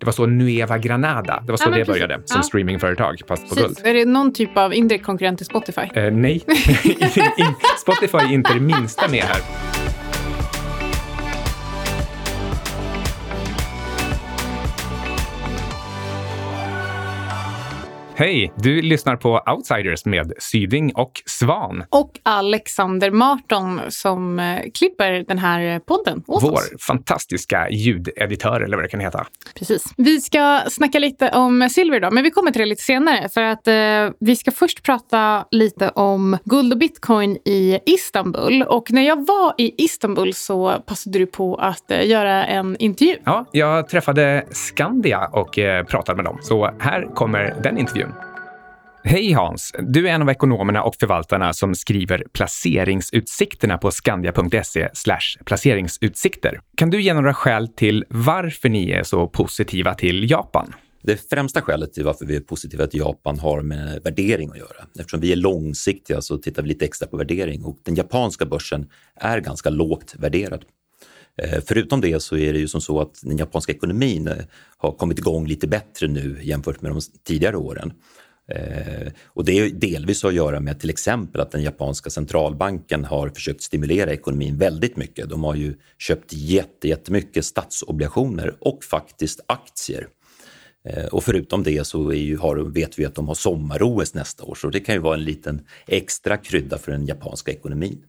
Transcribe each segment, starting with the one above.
Det var så Nueva Granada, det var så Ja, det precis. började som Ja. streamingföretag, fast på Precis. guld. Är det någon typ av indirekt konkurrent till Spotify? Eh, nej, Spotify är inte det minsta med här. Hej! Du lyssnar på Outsiders med Syding och Svan. Och Alexander Marton som eh, klipper den här podden åt Vår oss. fantastiska ljudeditör, eller vad det kan heta. Precis. Vi ska snacka lite om silver idag, men vi kommer till det lite senare. För att eh, vi ska först prata lite om guld och bitcoin i Istanbul. Och när jag var i Istanbul så passade du på att eh, göra en intervju. Ja, jag träffade Skandia och eh, pratade med dem. Så här kommer den intervjun. Hej Hans! Du är en av ekonomerna och förvaltarna som skriver placeringsutsikterna på skandia.se placeringsutsikter. Kan du ge några skäl till varför ni är så positiva till Japan? Det främsta skälet till varför vi är positiva till Japan har med värdering att göra. Eftersom vi är långsiktiga så tittar vi lite extra på värdering och den japanska börsen är ganska lågt värderad. Eh, förutom det så är det ju som så att den japanska ekonomin eh, har kommit igång lite bättre nu jämfört med de tidigare åren. Eh, Och det är delvis att göra med till exempel att den japanska centralbanken har försökt stimulera ekonomin väldigt mycket. De har ju köpt jätte- jättemycket statsobligationer och faktiskt aktier. Eh, Och förutom det så är ju, har, vet vi att de har sommar-OS nästa år, så det kan ju vara en liten extra krydda för den japanska ekonomin.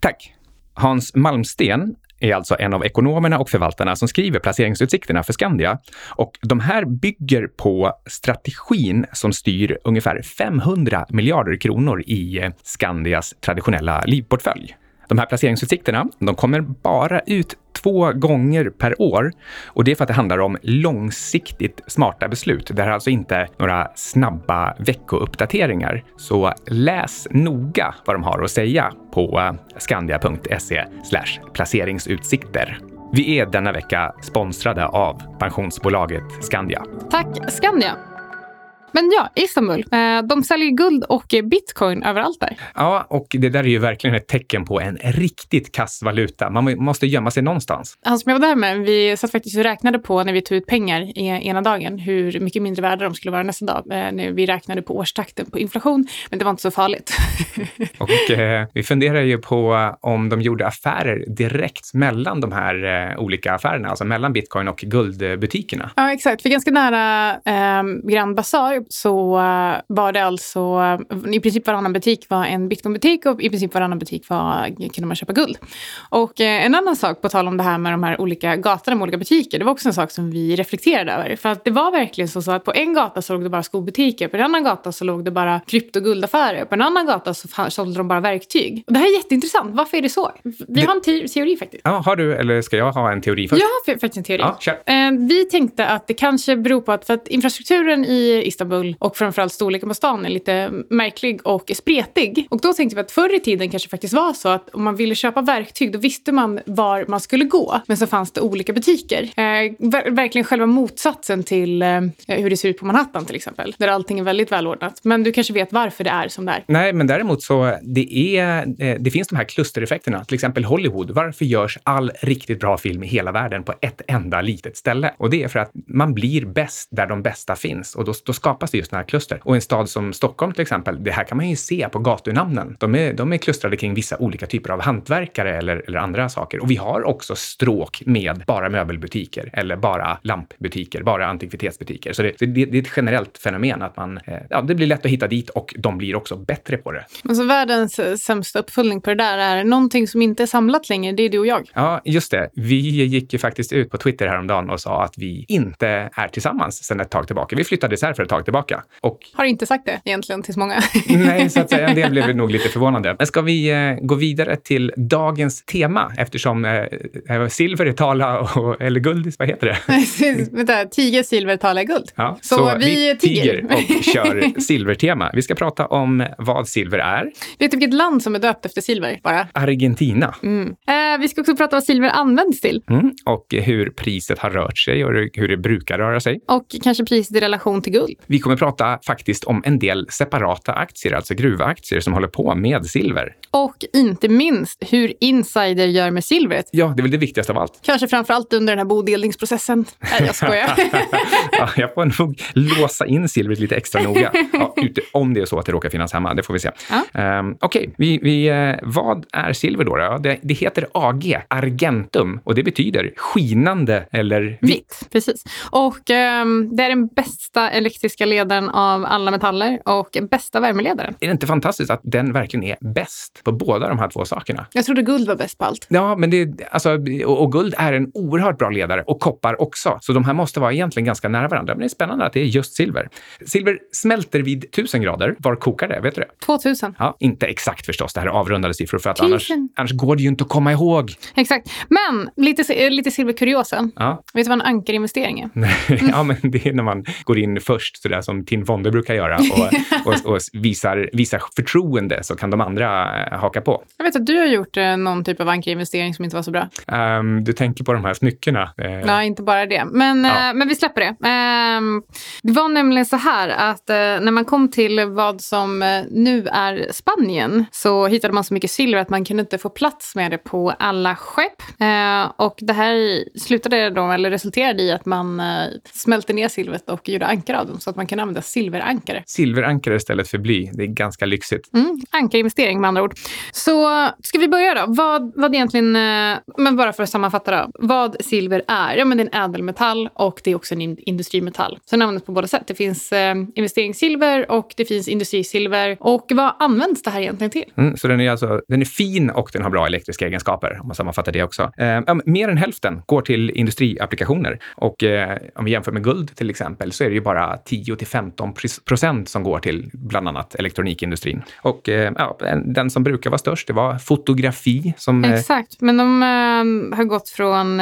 Tack! Hans Malmsten är alltså en av ekonomerna och förvaltarna som skriver placeringsutsikterna för Skandia. Och de här bygger på strategin som styr ungefär 500 miljarder kronor i eh, Skandias traditionella livportfölj. De här placeringsutsikterna, de kommer bara ut två gånger per år och det är för att det handlar om långsiktigt smarta beslut. Det här är alltså inte några snabba veckouppdateringar. Så läs noga vad de har att säga på eh, skandia.se placeringsutsikter. Vi är denna vecka sponsrade av pensionsbolaget Skandia. Tack Skandia! Men ja, Istanbul. Eh, de säljer guld och bitcoin överallt där. Ja, och det där är ju verkligen ett tecken på en riktigt kass valuta. Man må- måste gömma sig någonstans. Han som jag var där med, vi satt faktiskt och räknade på när vi tog ut pengar i ena dagen hur mycket mindre värda de skulle vara nästa dag. Eh, när vi räknade på årstakten på inflation, men det var inte så farligt. Och eh, vi funderar ju på eh, om de gjorde affärer direkt mellan de här eh, olika affärerna, alltså mellan bitcoin och guldbutikerna. ja, exakt. För ganska nära eh, Grand Bazaar så eh, var det alltså, eh, i princip varannan butik var en bitcoinbutik och i princip varannan butik var, kunde man köpa guld. Och eh, en annan sak, på tal om det här med de här olika gatorna med olika butiker, det var också en sak som vi reflekterade över. För att det var verkligen så, så att på en gata så låg det bara skobutiker, på en annan gata så låg det bara krypto och guldaffärer, på en annan gata så sålde de bara verktyg. Och det här är jätteintressant, varför är det så? Vi har en te- teori faktiskt. Ja, har du, eller ska jag ha en teori först? Jag har fa- faktiskt en teori. Ja, Vi tänkte att det kanske beror på att, för att infrastrukturen i Istanbul och framförallt storleken på stan är lite märklig och spretig. Och då tänkte vi att förr i tiden kanske faktiskt var så att om man ville köpa verktyg då visste man var man skulle gå. Men så fanns det olika butiker. Eh, ver- verkligen själva motsatsen till eh, hur det ser ut på Manhattan till exempel. Där allting är väldigt välordnat. Men du kanske vet varför det är som det är. Nej, men däremot så det, är, eh, det finns de här klustereffekterna. Till exempel Hollywood. Varför görs all riktigt bra film i hela världen på ett enda litet ställe? Och det är för att man blir bäst där de bästa finns och då, då skapas det just sådana här kluster. Och en stad som Stockholm till exempel, det här kan man ju se på gatunamnen. De är, de är klustrade kring vissa olika typer av hantverkare eller, eller andra saker. Och vi har också stråk med bara möbelbutiker eller bara lampbutiker, bara antikvitetsbutiker. Så det, det, det är ett generellt fenomen att man, eh, ja, det blir lätt att hitta dit och de blir också bättre på det. Alltså världens eh, sämsta uppföljning på det där är någonting som inte är samlat längre. Det är du och jag. Ja, just det. Vi gick ju faktiskt ut på Twitter häromdagen och sa att vi inte är tillsammans sedan ett tag tillbaka. Vi flyttade isär för ett tag tillbaka. Och Har inte sagt det egentligen till så många. nej, så att säga, en del blev nog lite förvånade. Men ska vi eh, gå vidare till dagens tema eftersom eh, eh, silver är tala och, eller guld, vad heter det? Vänta, tiger, silver, talar guld. Ja, Så vi tiger. och kör silvertema. Vi ska prata om vad silver är. Vet du vilket land som är döpt efter silver? Bara. Argentina. Mm. Eh, vi ska också prata vad silver används till. Mm, och hur priset har rört sig och hur det brukar röra sig. Och kanske priset i relation till guld. Vi vi kommer prata faktiskt om en del separata aktier, alltså gruvaktier som håller på med silver. Och inte minst hur insider gör med silvret. Ja, det är väl det viktigaste av allt. Kanske framför allt under den här bodelningsprocessen. Nej, jag skojar. ja, jag får nog låsa in silvret lite extra noga. Ja, ute, om det är så att det råkar finnas hemma, det får vi se. Ja. Um, Okej, okay. vi, vi, uh, vad är silver då? då? Det, det, heter AG, argentum, och det betyder skinande eller vitt. vitt precis. Och um, det är den bästa elektriska ledaren av alla metaller och bästa värmeledaren. Är det inte fantastiskt att den verkligen är bäst på båda de här två sakerna? Jag trodde guld var bäst på allt. Ja, men det, alltså, och, och guld är en oerhört bra ledare och koppar också. Så de här måste vara egentligen ganska nära varandra. Men det är spännande att det är just silver. Silver smälter vid 1000 grader. Var kokar det? Vet du det? 2000. Ja, inte exakt förstås. Det här är avrundade siffror för att annars, annars går det ju inte att komma ihåg. Exakt. Men lite, lite silverkuriosa. Ja. Vet du vad en ankerinvestering är? ja, men det är när man går in först, sådär som Tim Fonde brukar göra och, och, och visar, visar förtroende så kan de andra eh, haka på. Jag vet att du har gjort eh, någon typ av ankerinvestering som inte var så bra. Um, du tänker på de här smyckena? Eh. Nej, inte bara det. Men, ja. men vi släpper det. Um, det var nämligen så här att uh, när man kom till vad som nu är Spanien så hittade man så mycket silver att man kunde inte få plats med det på alla skepp. Och det här slutade då, eller resulterade i att man smälte ner silvret och gjorde ankar av dem så att man kan använda silverankare. Silverankare istället för bly. Det är ganska lyxigt. Mm, ankarinvestering med andra ord. Så ska vi börja då? Vad, vad egentligen, men bara för att sammanfatta då. Vad silver är? Ja, men det är en ädelmetall och det är också en industrimetall. Så den används på båda sätt. Det finns eh, investeringssilver och det finns industrisilver. Och vad används det här egentligen till? Mm, så den är alltså den är fin och den har bra elektriska egenskaper, om man sammanfattar det också. Eh, mer än hälften går till industriapplikationer. Och eh, om vi jämför med guld till exempel så är det ju bara 10 till 15 procent som går till bland annat elektronikindustrin. Och eh, ja, den som brukar vara störst, det var fotografi. Som, eh, Exakt, men de eh, har gått från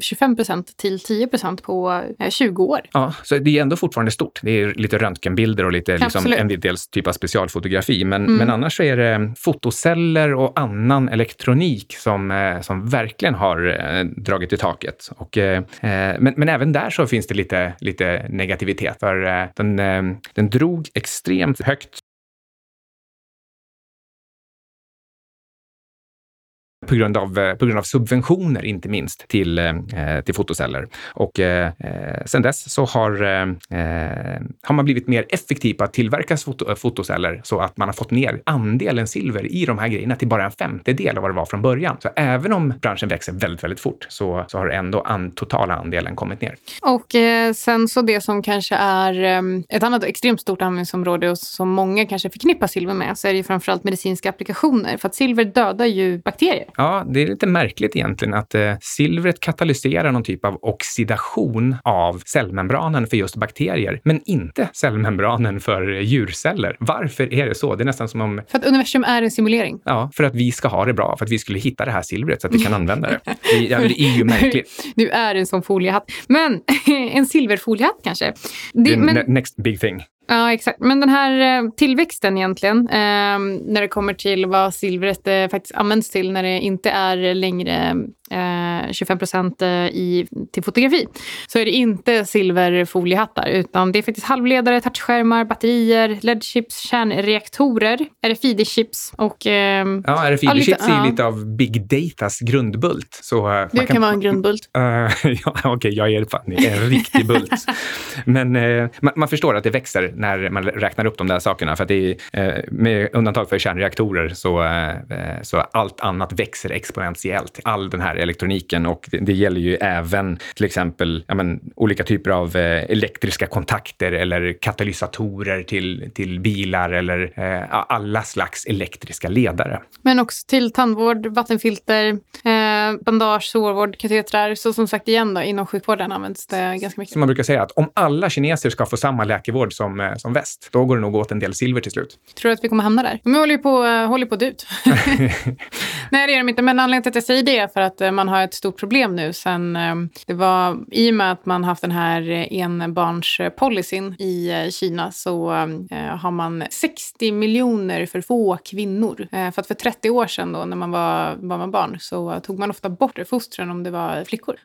25 procent till 10 procent på 20 år. Ja, så det är ändå fortfarande stort. Det är lite röntgenbilder och lite liksom, en dels typ av specialfotografi. Men, mm. men annars så är det fotoceller och annan elektronik som, som verkligen har dragit i taket. Och, men, men även där så finns det lite, lite negativitet. För den, eh, den drog extremt högt på grund av, eh, på grund av subventioner, inte minst, till, eh, till fotoceller. Och eh, eh sen dess så har, eh, eh, har man blivit mer effektiv på att tillverka foto, fotoceller så att man har fått ner andelen silver i de här grejerna till bara en femtedel av vad det var från början. Så även om branschen växer väldigt, väldigt fort så, så har ändå an, totala andelen kommit ner. Och eh, sen så det som kanske är eh, ett annat extremt stort användningsområde och som många kanske förknippar silver med så är det ju framförallt medicinska applikationer. För att silver dödar ju bakterier. Ja, det är lite märkligt egentligen att eh, silvret katalyserar någon typ av oxidation av cellmembranen för just bakterier, men inte cellmembranen för djurceller. Varför är det så? Det är nästan som om... För att universum är en simulering. Ja, för att vi ska ha det bra, för att vi skulle hitta det här silvret så att vi kan använda det. Det, ja, det är ju märkligt. Du är en sån foliehatt. Men en silverfoliehatt kanske? Det, men... Next big thing. Ja, exakt. Men den här eh, tillväxten egentligen, eh, när det kommer till vad silvret eh, faktiskt används till när det inte är längre eh, 25 procent eh, till fotografi, så är det inte silverfoliehattar, utan det är faktiskt halvledare, touchskärmar, batterier, LED-chips, kärnreaktorer, RFID-chips och... Eh, ja, RFID-chips ja, är ja. lite av big datas grundbult. Så, uh, det kan, kan vara en grundbult. Ja, Okej, okay, jag är fan, en riktig bult. Men man, man, förstår att det växer när man räknar upp de där sakerna, för att det är, med undantag för kärnreaktorer så, så allt annat växer exponentiellt. All den här elektroniken och det, det gäller ju även till exempel ja, men, olika typer av eh, elektriska kontakter eller katalysatorer till, till bilar eller eh, alla slags elektriska ledare. Men också till tandvård, vattenfilter, eh, bandage, sårvård, katetrar. Så som sagt igen då, inom sjukvården används det ganska mycket. Så man brukar säga att om alla kineser ska få samma läkevård som, eh, som väst, då går det nog åt en del silver till slut. Tror du att vi kommer hamna där? De håller ju på, uh, håller på att ut. Nej, det är de inte. Men anledningen till att jag säger det är för att man har ett stort problem nu sen ehm, det var i och med att man haft den här enbarnspolicyn i eh, Kina så eh, har man 60 miljoner för få kvinnor. Eh, för att för 30 år sedan då när man var, var man barn så tog man ofta bort fostren om det var flickor.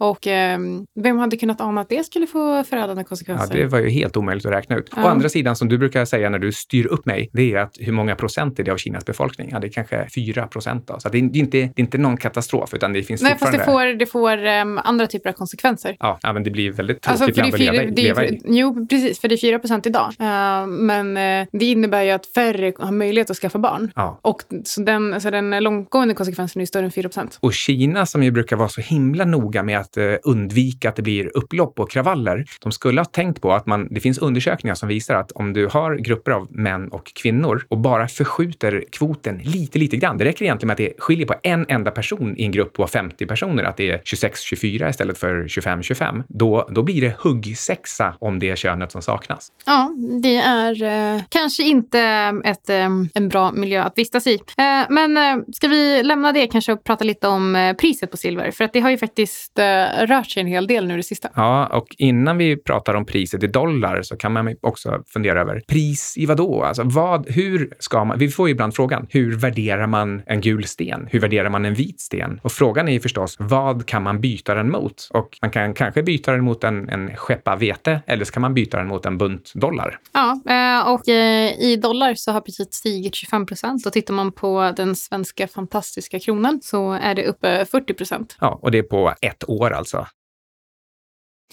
Och eh, vem hade kunnat ana att det skulle få förödande Ja, konsekvenser? det var ju helt omöjligt att räkna ut. Ja. Å andra sidan, som du brukar säga när du styr upp mig, det är att hur många procent är det av Kinas befolkning? Ja, det är kanske 4 procent. Då. Så det är, inte, det är inte någon katastrof, utan det finns Nej, fast fortfarande... det får, det får ehm, andra typer av konsekvenser. Ja, ja, men det blir väldigt Alltså, tråkigt är land att leva, det är, i. jo, precis, för det är 4 procent idag. Eh, men eh, det innebär ju att färre har möjlighet att skaffa barn. Ja. Och så den, alltså den långtgående konsekvensen är större än 4 procent. Och Kina, som ju brukar vara så himla noga med att att eh, undvika att det blir upplopp och kravaller, de skulle ha tänkt på att man, det finns undersökningar som visar att om du har grupper av män och kvinnor och bara förskjuter kvoten lite, lite grann, det räcker egentligen med att det skiljer på en enda person i en grupp på 50 personer, att det är 26-24 istället för 25-25, då, då blir det huggsexa om det är könet som saknas. Ja, det är eh, kanske inte eh, ett, eh, en bra miljö att vistas i. Eh, men eh, ska vi lämna det kanske och prata lite om eh, priset på silver? För att det har ju faktiskt eh, rört sig en hel del nu det sista. Ja, och innan vi pratar om priset i dollar så kan man också fundera över pris i vad då? Alltså vad, hur ska man, vi får ju ibland frågan, hur värderar man en gul sten? Hur värderar man en vit sten? Och frågan är ju förstås, vad kan man byta den mot? Och man kan kanske byta den mot en, en skeppa vete eller så kan man byta den mot en bunt dollar. Ja, eh, och eh, i dollar så har priset stigit 25 procent. Och tittar man på den svenska fantastiska kronan så är det uppe 40 procent. Ja, och det är på ett år år alltså.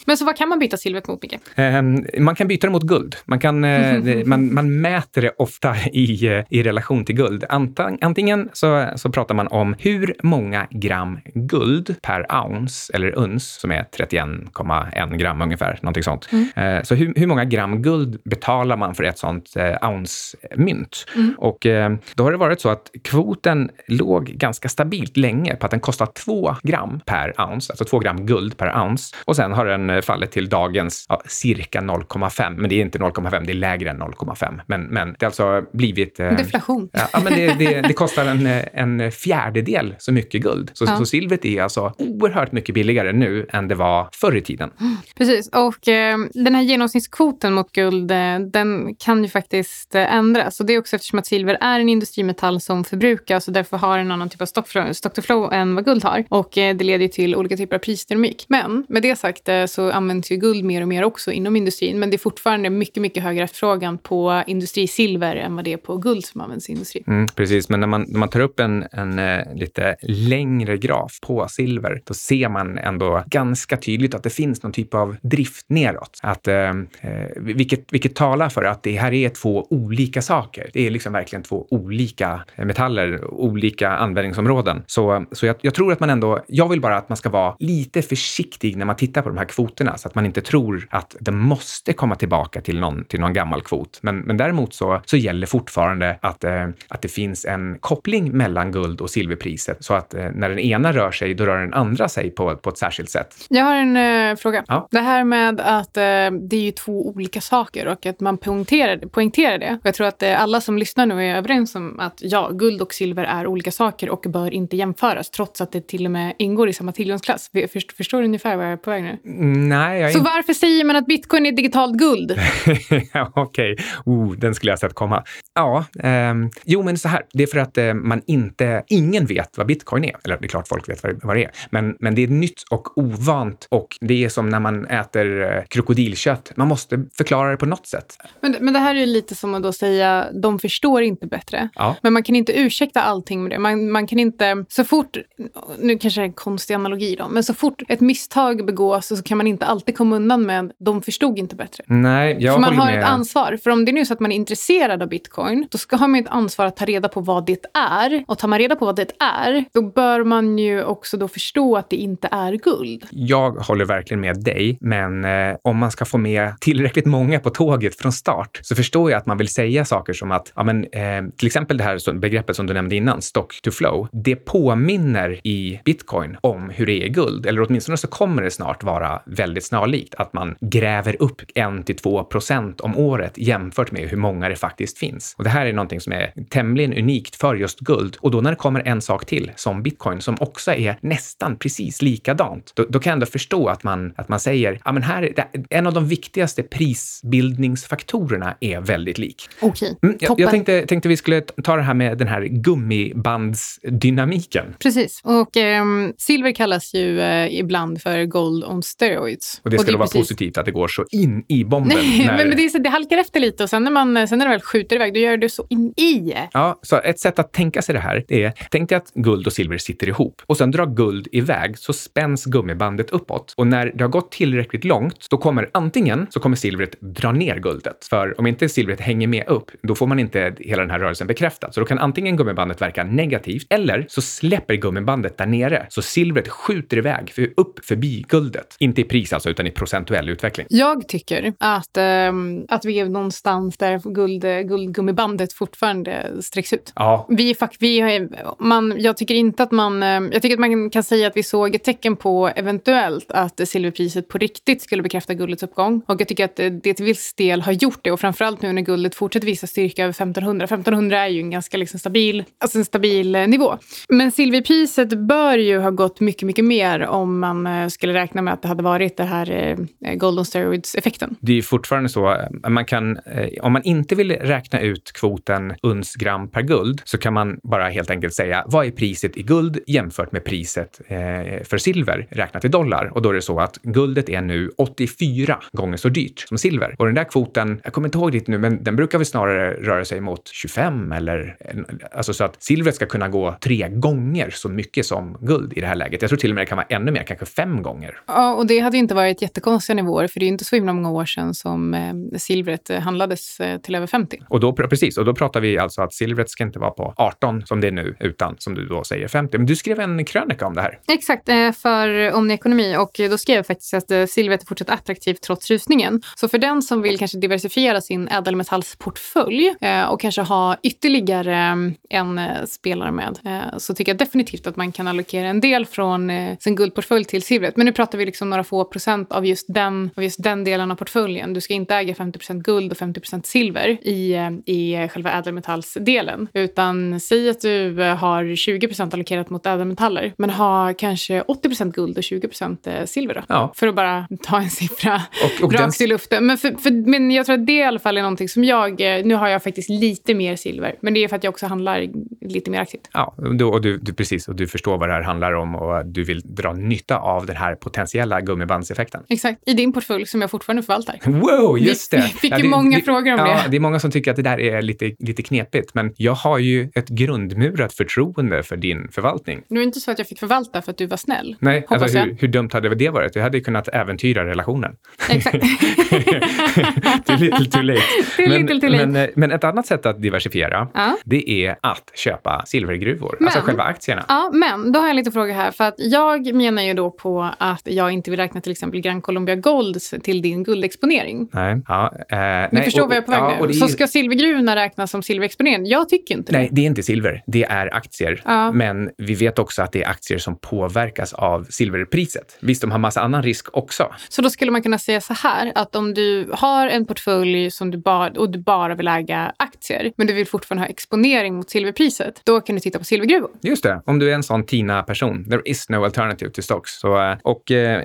Men så vad kan man byta silvret mot, Micke? Ehm, man kan byta det mot guld. Man, kan, eh, man, man mäter det ofta i, eh, i relation till guld. Antingen så, så pratar man om hur många gram guld per ounce, eller uns, som är 31,1 gram ungefär, någonting sånt. Eh, så hur, hur många gram guld betalar man för ett sånt ounce-mynt? Och eh, då har det varit så att kvoten låg ganska stabilt länge på att den kostar 2 gram per ounce, alltså 2 gram guld per ounce. Och sen har den eh, fallit till dagens ja, cirka 0,5, men det är inte 0,5, det är lägre än 0,5. Men, men det har alltså blivit... Eh, Deflation. Ja, ja, men det, det, det kostar en, eh, en fjärdedel så mycket guld. Så, Ja. så silvret är alltså oerhört mycket billigare nu än det var förr i tiden. Precis, och eh, den här genomsnittskvoten mot guld, eh, den kan ju faktiskt eh, ändras. Och det är också eftersom att silver är en industrimetall som förbrukas och därför har en annan typ av stock, stock to flow än vad guld har. Och det leder ju till olika typer av prisdynamik. Men med det sagt så används ju guld mer och mer också inom industrin. Men det är fortfarande mycket, mycket högre efterfrågan på industrisilver än vad det är på guld som används i industrin. Mm, precis, men när man, när man tar upp en, en eh, lite längre graf på silver, då ser man ändå ganska tydligt att det finns någon typ av drift neråt. Att, eh, eh, vilket, vilket talar för att det här är två olika saker. Det är liksom verkligen två olika metaller, olika användningsområden. Så, så jag, jag tror att man ändå, jag vill bara att man ska vara lite försiktig när man tittar på de här kvoterna så att man inte tror att det måste komma tillbaka till någon, till någon gammal kvot. Men, men däremot så, så gäller fortfarande att, eh, att det finns en koppling mellan guld och silverpriset så att eh, när den ena rör sig, då rör den andra sig på, på ett särskilt sätt. Jag har en eh, fråga. Ja. Det här med att eh, det är ju två olika saker och att man poängterar, poängterar det. Och jag tror att eh, alla som lyssnar nu är överens om att ja, guld och silver är olika saker och bör inte jämföras trots att det till och med ingår i samma tillgångsklass. Förstår du ungefär vad jag är på väg nu? Nej, jag Så varför säger man att bitcoin är digitalt guld? Ja, Okej, oh, den skulle jag sett komma. Ja, ehm, jo men så här, det är för att eh, man inte, ingen vet vad bitcoin är. Eller det är klart folk vet vad, vad det är, men, men det är nytt och ovant och det är som när man äter eh, krokodilkött. Man måste förklara det på något sätt. Men, men det här är ju lite som att då säga de förstår inte bättre. Ja. Men man kan inte ursäkta allting med det. Man, man kan inte, så fort, nu kanske det är en konstig analogi då, men så fort ett misstag begås så kan man inte alltid komma undan med de förstod inte bättre. Nej, jag För man har med. ett ansvar. För om det är nu så att man är intresserad av bitcoin, då ska har man ett ansvar att ta reda på vad det är. Och tar man reda på vad det är, då bör man ju också då förstå att det inte är guld. Jag håller verkligen med dig, men eh, om man ska få med tillräckligt många på tåget från start så förstår jag att man vill säga saker som att, ja, men, eh, till exempel det här begreppet som du nämnde innan, stock to flow, det påminner i bitcoin om hur det är i guld, eller åtminstone så kommer det snart vara väldigt snarlikt, att man gräver upp en till två procent om året jämfört med hur många det faktiskt finns. Och det här är någonting som är tämligen unikt för just guld. Och då när det kommer en sak till, som bitcoin, som också är nästan precis likadant, då, då kan jag ändå förstå att man, att man säger, ja men här, är en av de viktigaste prisbildningsfaktorerna är väldigt lik. Okej, okay. mm, jag, jag tänkte, tänkte vi skulle ta det här med den här gummibandsdynamiken. Precis, och eh, silver kallas ju eh, ibland för gold on steroids. Och det skulle och det vara precis... positivt att det går så in i bomben. Nej, när... men, det, är, det halkar efter lite och sen när, man, sen när det väl skjuter iväg, då gör det så in i. Ja, så ett sätt att tänka sig det här, är, tänk dig att guld och silver sitter ihop och sen drar guld iväg så spänns gummibandet uppåt. Och när det har gått tillräckligt långt, då kommer antingen så kommer silvret dra ner guldet. För om inte silvret hänger med upp, då får man inte hela den här rörelsen bekräftad. Så då kan antingen gummibandet verka negativt eller så släpper gummibandet där nere. Så silvret skjuter iväg för, upp förbi guldet. Inte i pris alltså, utan i procentuell utveckling. Jag tycker att, ähm, att vi är någonstans där guld, guldgummibandet fortfarande sträcks ut. Ja. Vi, vi, man, jag tycker inte att man... Ehm, jag tycker att man kan säga att vi såg ett tecken på eventuellt att silverpriset på riktigt skulle bekräfta guldets uppgång. Och jag tycker att det till viss del har gjort det. Och framförallt nu när guldet fortsätter visa styrka över 1500. 1500 är ju en ganska liksom stabil, alltså en stabil eh, nivå. Men silverpriset bör ju ha gått mycket, mycket mer om man eh, skulle räkna med att det hade varit det här eh, golden steroids-effekten. Det är fortfarande så, man kan, om man inte vill räkna ut kvoten uns gram per guld så kan man bara helt enkelt säga vad är priset i guld jämfört med priset för silver räknat i dollar? Och då är det så att guldet är nu 84 gånger så dyrt som silver. Och den där kvoten, jag kommer inte ihåg det nu, men den brukar väl snarare röra sig mot 25 eller alltså så att silvret ska kunna gå tre gånger så mycket som guld i det här läget. Jag tror till och med det kan vara ännu mer, kanske fem gånger. Ja, och det hade inte varit jättekonstiga nivåer, för det är inte så himla många år sedan som eh, silvret eh, handlades eh, till över 50. Och då, precis, och då pratar vi alltså att silvret ska inte vara på 18 som det är nu, utan som du då säger 50. Men du skrev en krönika om det här. Exakt, eh, för Omni Ekonomi och då skrev jag faktiskt att eh, silvret är fortsatt attraktivt trots rusningen. Så för den som vill kanske diversifiera sin ädelmetallsportfölj eh, och kanske ha ytterligare en spelare med så tycker jag definitivt att man kan allokera en del från sin guldportfölj till silvret. Men nu pratar vi liksom några få procent av just den, av just den delen av portföljen. Du ska inte äga 50% guld och 50% silver i, i själva ädelmetallsdelen. Utan säg att du har 20% allokerat mot ädelmetaller men har kanske 80% guld och 20% silver då. Ja. För att bara ta en siffra och, och rakt den... i luften. Men, för, för, men jag tror att det i alla fall är någonting som jag... Nu har jag faktiskt lite mer silver, men det är för att jag också handlar lite mer aktivt. Ja, du, och du, du, precis. Och du förstår vad det här handlar om och du vill dra nytta av den här potentiella gummibandseffekten. Exakt. I din portfölj som jag fortfarande förvaltar. Wow, just det! Vi fick ja, ju många det, frågor om ja, det. Det är många som tycker att det där är lite, lite knepigt, men jag har ju ett grundmurat förtroende för din förvaltning. Det var inte så att jag fick förvalta för att du var snäll. Nej, alltså, hur, hur dumt hade det varit? Det hade kunnat äventyra relationen. Exakt. too little too late. Too men, little, too late. Men, eh, men, ett annat sätt att diversifiera, ja. det är att köpa silvergruvor, alltså men, alltså själva aktierna. Ja, men då har jag lite fråga här. För att jag menar ju då på att jag inte vill räkna till exempel Gran Colombia Gold till din guldexponering. Nej. Ja, eh, Ni nej, förstår och, vad jag är på väg ja, nu. Så ska silvergruvorna räknas som silverexponering? Jag tycker inte det. Nej, det är inte silver. Det är aktier. Ja. Men vi vet också att det är aktier som påverkas av silverpriset. Visst, de har massa annan risk också. Så då skulle man kunna säga så här att om du har en portfölj som du bara, och du bara vill äga aktier, men du vill fortfarande ha exponering mot silverpriset, då kan du titta på silvergruvor. Just det, om du är en sån TINA-person. There is no alternative to stocks. Så, eh, och eh,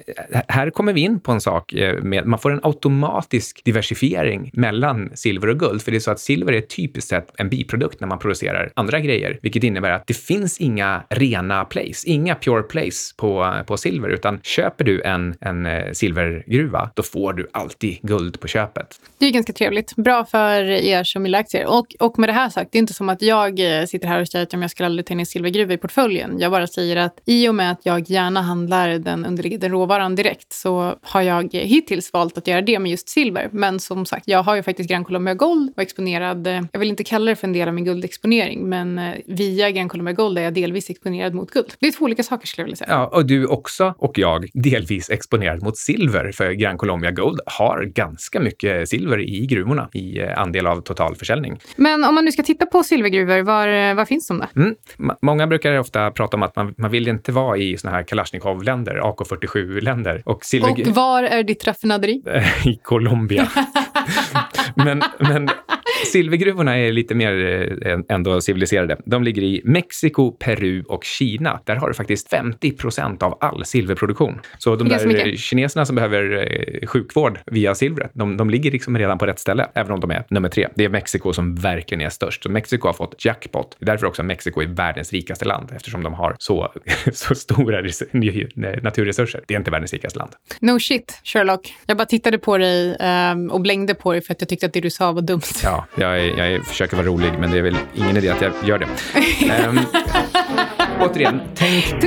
här kommer vi in på en sak eh, med, man får en automatisk diversifiering mellan silver och guld. För det är så att silver är typiskt sett en biprodukt när man producerar andra grejer, vilket innebär att det finns inga rena plays, inga pure plays på, på silver, utan köper du en, en eh, silvergruva, då får du alltid guld på köpet. Det är ganska trevligt. Bra för er som vill aktier. Och, och med det här sagt, det är inte som att jag eh, sitter här och säger att jag ska aldrig ta in en silvergruva i portföljen. Jag bara säger att i och med att jag gärna handlar den underliggande råvaran direkt så har jag hittills valt att göra det med just silver. Men som sagt, jag har ju faktiskt Gran Colombia Gold och exponerad, eh, jag vill inte kalla det för en del av min guldexponering, men via Gran Colombia Gold är jag delvis exponerad mot guld. Det är två olika saker skulle jag vilja säga. Ja, och du också och jag delvis exponerad mot silver, för Gran Colombia Gold har ganska mycket silver i gruvorna i eh, andel av total försäljning. Men om man nu ska titta på silvergruvor, var, eh, var finns de då? Mm. Många brukar ofta prata om att man, man vill inte vara i såna här Kalashnikov-länder, AK47-länder, heller. Och, silver... och var är ditt raffinaderi? I Colombia. men, men silvergruvorna är lite mer eh, ändå civiliserade. De ligger i Mexiko, Peru och Kina. Där har du faktiskt 50 procent av all silverproduktion. Så de där kineserna som behöver eh, sjukvård via silvret, de, de ligger liksom redan på rätt ställe, även om de är nummer tre. Det är Mexiko som verkligen är störst. Så Mexiko har fått jackpot. Det är därför också Mexiko är världens rikaste land, eftersom de har så, så stora naturresurser. Det är inte världens rikaste land. No shit, Sherlock. Jag bara tittade på dig um, och blängde på dig för att jag tyckte att det du sa var dumt. Ja, jag, jag försöker vara rolig, men det är väl ingen idé att jag gör det. um, återigen, tänk på...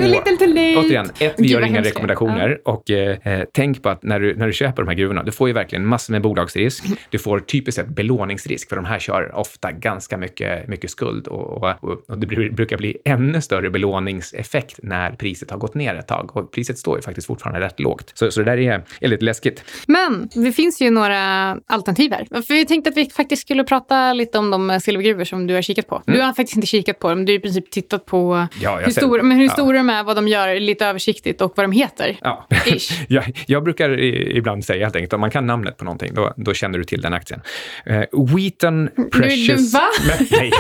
Återigen, ett, vi gör inga rekommendationer. Ja. Och eh, tänk på att när du, när du köper de här gruvorna, du får ju verkligen massor med bolagsrisk. Du får typiskt sett belåningsrisk, för de här kör ofta ganska mycket, mycket skuld. Och, och, och det brukar bli ännu större belåningseffekt när priset har gått ner ett tag. Och priset står ju faktiskt fortfarande rätt lågt. Så, så det där är, är lite läskigt. Men det finns ju några alternativ här. För vi tänkte att vi faktiskt skulle prata lite om de silvergruvor som du har kikat på. Mm. Du har faktiskt inte kikat på dem, du har i princip tittat på ja, hur, stor, men hur stora de är, vad de gör, lite översiktligt och vad de heter. Ja. jag, jag brukar ibland säga helt enkelt, om man kan namnet på någonting, då, då känner du till den aktien. Uh, Wheaton Precious... Du, du, va? Men, nej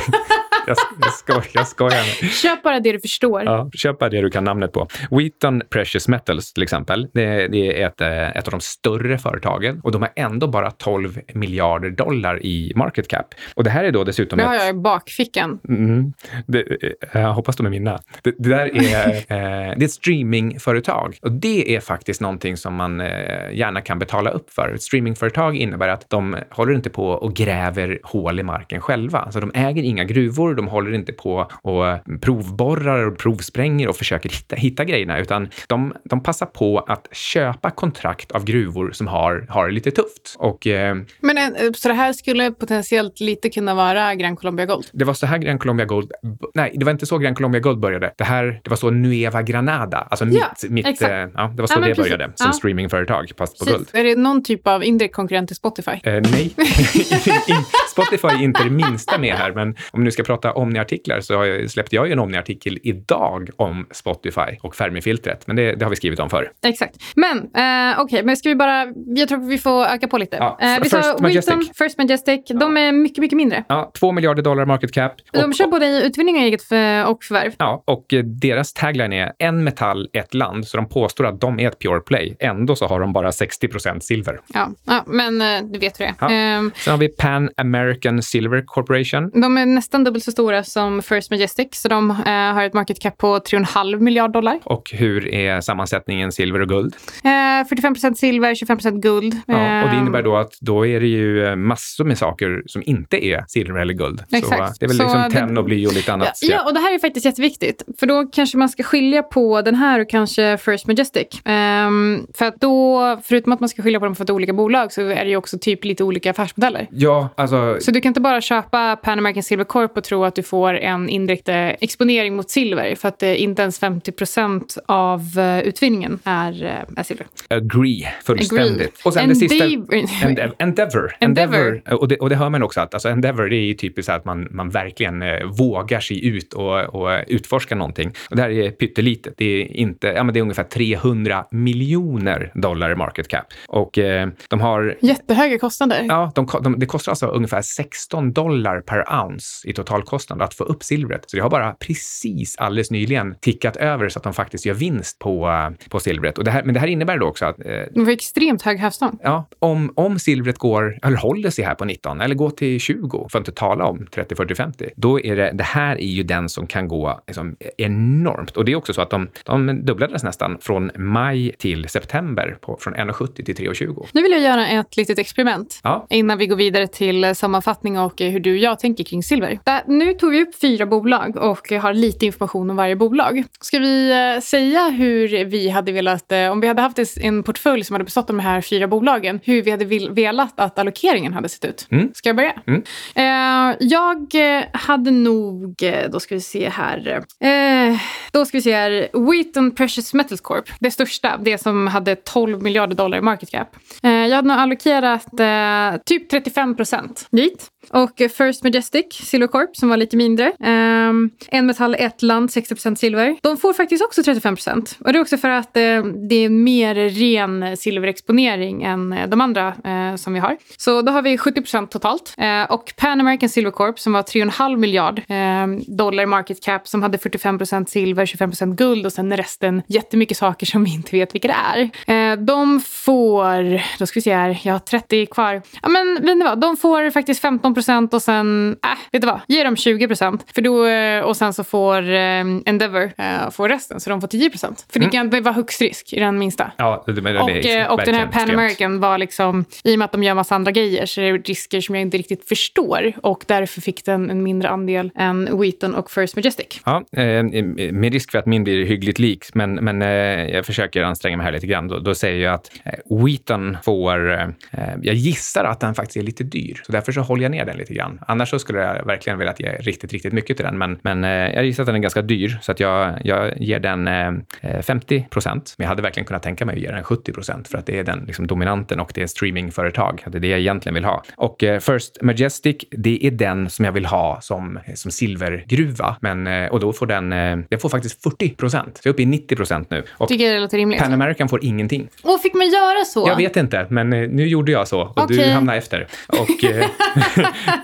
jag, jag, sko, jag skojar. Köp bara det du förstår. Ja, köp bara det du kan namnet på. Wheaton Precious Metals till exempel. Det, det är ett, eh, ett av de större företagen och de har ändå bara 12 miljarder dollar i market cap. Och det här är då dessutom... Det har jag i bakfickan. Mm, det, eh, jag hoppas de är mina. Det, det där är, eh, det är ett streamingföretag och det är faktiskt någonting som man eh, gärna kan betala upp för. Ett streamingföretag innebär att de håller inte på och gräver hål i marken själva. Alltså de äger inga gruvor, de håller inte på och provborrar och provspränger och försöker hitta, hitta grejerna, utan de, de passar på att köpa kontrakt av gruvor som har, har lite tufft. Och, eh, Men eh, så det här skulle potentiellt lite kunna vara Gran Colombia Gold? Det var så här Gran Colombia Gold... Nej, det var inte så Gran Colombia Gold började. Det här, det var så Nueva Granada, alltså ja, mitt, mitt eh, ja, det var så ja, det började som ja. streamingföretag, fast på guld. Är det någon typ av indirekt konkurrent till Spotify? Eh, nej, Spotify är inte det minsta med här, men om vi nu ska prata Omni-artiklar så släppte jag ju en Omni-artikel idag om Spotify och Fermi-filtret, men det, det, har vi skrivit om förr. Exakt. Men eh, okej, okay, men ska vi bara, jag tror vi får öka på lite. Ja, eh, vi First sa Majestic. Wilton, First Majestic, ja. de är mycket, mycket mindre. Ja, två miljarder dollar market cap. Och, de kör både utvinning och eget för, och förvärv. Ja, och eh, deras tagline är en metall, ett land, så de påstår att de är ett pure play. Ändå så har de bara 60 procent silver. Ja, ja men eh, du vet hur det är. Ja. Um, Sen har vi Pan American Silver Corporation. De är nästan dubbelt så stora som First Majestic, så de uh, har ett market cap på 3,5 miljard dollar. Och hur är sammansättningen silver och guld? Uh, 45 procent silver, 25 procent guld. Ja, och det innebär då att då är det ju massor med saker som inte är silver eller guld. Exakt. Så det är väl liksom tenn och bly och lite annat. Ja, ja, och det här är faktiskt jätteviktigt, för då kanske man ska skilja på den här och kanske First Majestic. Um, för att då, förutom att man ska skilja på dem för olika bolag, så är det ju också typ lite olika affärsmodeller. Ja, alltså... Så du kan inte bara köpa Pan American Silver Corp och tro att du får en indirekt eh, exponering mot silver, för att eh, inte ens 50 procent av eh, utvinningen är, är silver. Agree, fullständigt. Agree. Och sen Endeavor. det sista... Endeavor. Endeavor. Endeavor. Och, det, och det hör man också att alltså Endeavor det är typiskt att man, man verkligen vågar sig ut och, och utforska någonting. Och det här är pyttelitet. Det är, inte, ja, men det är ungefär 300 miljoner dollar i market cap. Och eh, de har... Jättehöga kostnader. Ja, de, de, det kostar alltså ungefär 16 dollar per ounce i totalkostnad att få upp silvret. Så det har bara precis alldeles nyligen tickat över så att de faktiskt gör vinst på, eh, på silvret. Och det här, men det här innebär då också att... Eh, de får extremt hög hävstång. Ja, om, om silvret går, eller håller sig här på 19 eller går till 20, för att inte tala om 30, 40, 50, då är det, det här är ju den som kan gå liksom, enormt. Och det är också så att de, de dubblades nästan från maj till september, på, från 1,70 till 3,20. Nu vill jag göra ett litet experiment ja. innan vi går vidare till sammanfattning och hur du och jag tänker kring silver. Där, nu tog vi upp fyra bolag och har lite information om varje bolag. Ska vi eh, säga hur vi hade velat, eh, om vi hade haft en portfölj som hade bestått av de här fyra bolagen, hur vi hade velat att allokeringen hade sett ut? Mm. Ska jag börja? Mm. Eh, jag hade nog, då ska vi se här, då ska vi se här, Wheaton Precious Metals Corp, det största, det som hade 12 miljarder dollar i market cap. Eh, jag hade nog allokerat eh, typ 35 procent dit. Och First Majestic Silver Corp som var lite mindre. Um, en metall, ett land, 60% silver. De får faktiskt också 35% Och det är också för att uh, det är mer ren silverexponering än uh, de andra uh, som vi har. Så då har vi 70% totalt. och Pan American Silver Corp som var 3,5 miljard ehm, dollar market cap som hade 45% silver, 25% guld och sen resten jättemycket saker som vi inte vet vilka det är. de får, ska vi se här, jag har 30 kvar. Ja men vet ni vad, de får faktiskt 15 procent och sen, äh, vet du vad, ge dem 20 procent. Eh, och sen så får eh, Endeavour eh, få resten, så de får 10 procent. För mm. det, kan, det var högst risk i den minsta. Ja, det, det, och, det och den här Pan American var liksom, i och med att de gör massa andra grejer så är det risker som jag inte riktigt förstår. Och därför fick den en mindre andel än Wheaton och First Majestic. Ja, med risk för att min blir hyggligt lik, men, men jag försöker anstränga mig här lite grann. Då, då säger jag att Wheaton får, jag gissar att den faktiskt är lite dyr, så därför så håller jag ner den lite grann. Annars så skulle jag verkligen velat ge riktigt, riktigt mycket till den. Men, men eh, jag gissar att den är ganska dyr så att jag, jag ger den eh, 50 procent. Men jag hade verkligen kunnat tänka mig att ge den 70 procent för att det är den liksom, dominanten och det är streamingföretag. Det är det jag egentligen vill ha. Och eh, First Majestic, det är den som jag vill ha som, som silvergruva. Men, eh, och då får den, eh, den får faktiskt 40 procent. Så jag är uppe i 90 procent nu. Och Tycker det låter rimligt. Pan American får ingenting. Och fick man göra så? Jag vet inte, men eh, nu gjorde jag så och okay. du hamnade efter. Och, eh,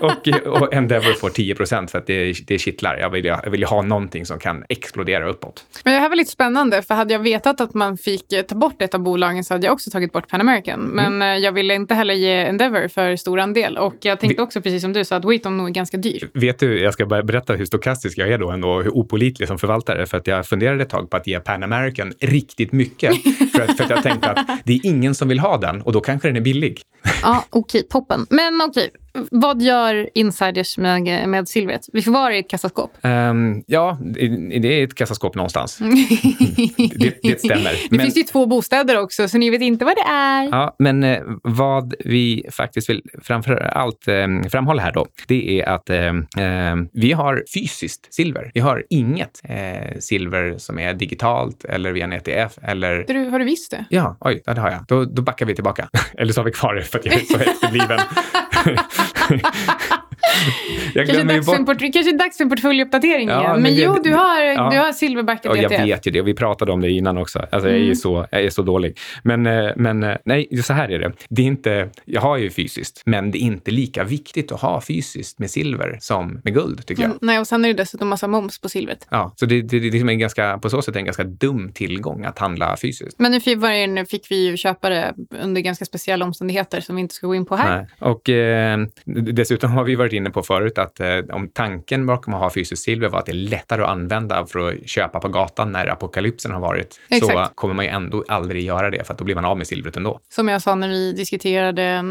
och, och Endeavour får 10 procent för att det, det kittlar. Jag vill, jag vill ha någonting som kan explodera uppåt. Men det här var lite spännande, för hade jag vetat att man fick eh, ta bort ett av bolagen så hade jag också tagit bort Pan American. Men mm. Jag ville inte heller ge Endeavour för stor andel. Och jag tänkte också, precis som du sa, att Wheaton nog är ganska dyr. Vet du, jag ska bara berätta hur stokastisk jag är då ändå, hur opolitlig som förvaltare. För att jag funderade ett tag på att ge Pan American riktigt mycket. för, att, för att jag tänkte att det är ingen som vill ha den och då kanske den är billig. Ja, okej, okay, toppen. Men okej, okay vad gör insiders med, med silvret? Vi får vara i ett kassaskåp. Um, ja, det är ett kassaskåp någonstans. det, det stämmer. Det men, finns ju två bostäder också, så ni vet inte vad det är. Ja, men eh, vad vi faktiskt vill framför allt eh, framhålla här då, det är att eh, vi har fysiskt silver. Vi har inget eh, silver som är digitalt eller via en ETF eller... Du, har du visst det? Ja, oj, ja, det har jag. Då, då backar vi tillbaka. eller så har vi kvar det för att jag är så efterbliven. ハハハハ。jag kanske, dags bort... port- kanske är dags för en portföljuppdatering ja, igen. Men, men det, jo, du har, ja. du har silverback ja, Jag vet ju det vi pratade om det innan också. Alltså, mm. jag, är mm. så, jag är så dålig. Men, eh, men eh, nej, så här är det. det är inte, jag har ju fysiskt, men det är inte lika viktigt att ha fysiskt med silver som med guld, tycker jag. Mm, nej, och sen är det dessutom massa moms på silvret. Ja, så det, det, det är ganska, på så sätt en ganska dum tillgång att handla fysiskt. Men nu fick vi ju köpa det under ganska speciella omständigheter som vi inte ska gå in på här. Nej. Och eh, dessutom har vi varit inne på förut att eh, om tanken bakom att ha fysiskt silver var att det är lättare att använda för att köpa på gatan när apokalypsen har varit, Exakt. så kommer man ju ändå aldrig göra det för att då blir man av med silvret ändå. Som jag sa när vi diskuterade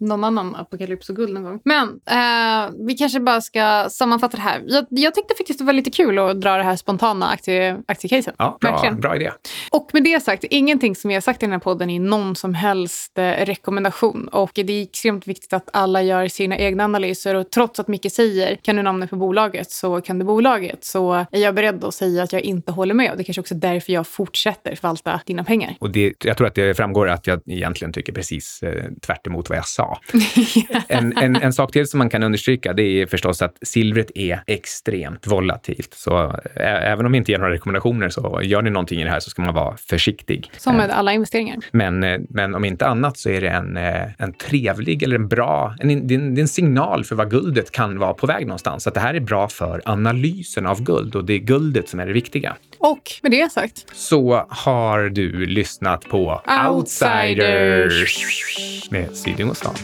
någon annan apokalyps och guld någon gång. Men eh, vi kanske bara ska sammanfatta det här. Jag, jag tyckte faktiskt det var lite kul att dra det här spontana aktie, aktiecaset. Ja, bra, bra idé. Och med det sagt, ingenting som vi har sagt i den här podden är någon som helst eh, rekommendation. Och det är extremt viktigt att alla gör sina egna analyser och trots att Micke säger kan du namnet på bolaget så kan du bolaget så är jag beredd att säga att jag inte håller med. Och det kanske också är därför jag fortsätter förvalta dina pengar. Och det, jag tror att det framgår att jag egentligen tycker precis eh, tvärt vad jag sa. en, en, en, sak till som man kan understryka det är förstås att silvret är extremt volatilt. Så ä, även om vi inte ger några rekommendationer så gör ni någonting i det här så ska man vara försiktig. Som med eh, alla investeringar. Men, eh, men om inte annat så är det en, eh, en trevlig eller en bra, en, det är en, det är en signal för vad guldet kan vara på väg någonstans. Att det här är bra för analysen av guld och det är guldet som är det viktiga. Och med det sagt så har du lyssnat på Outsiders, Outsiders. med Syding och Stan.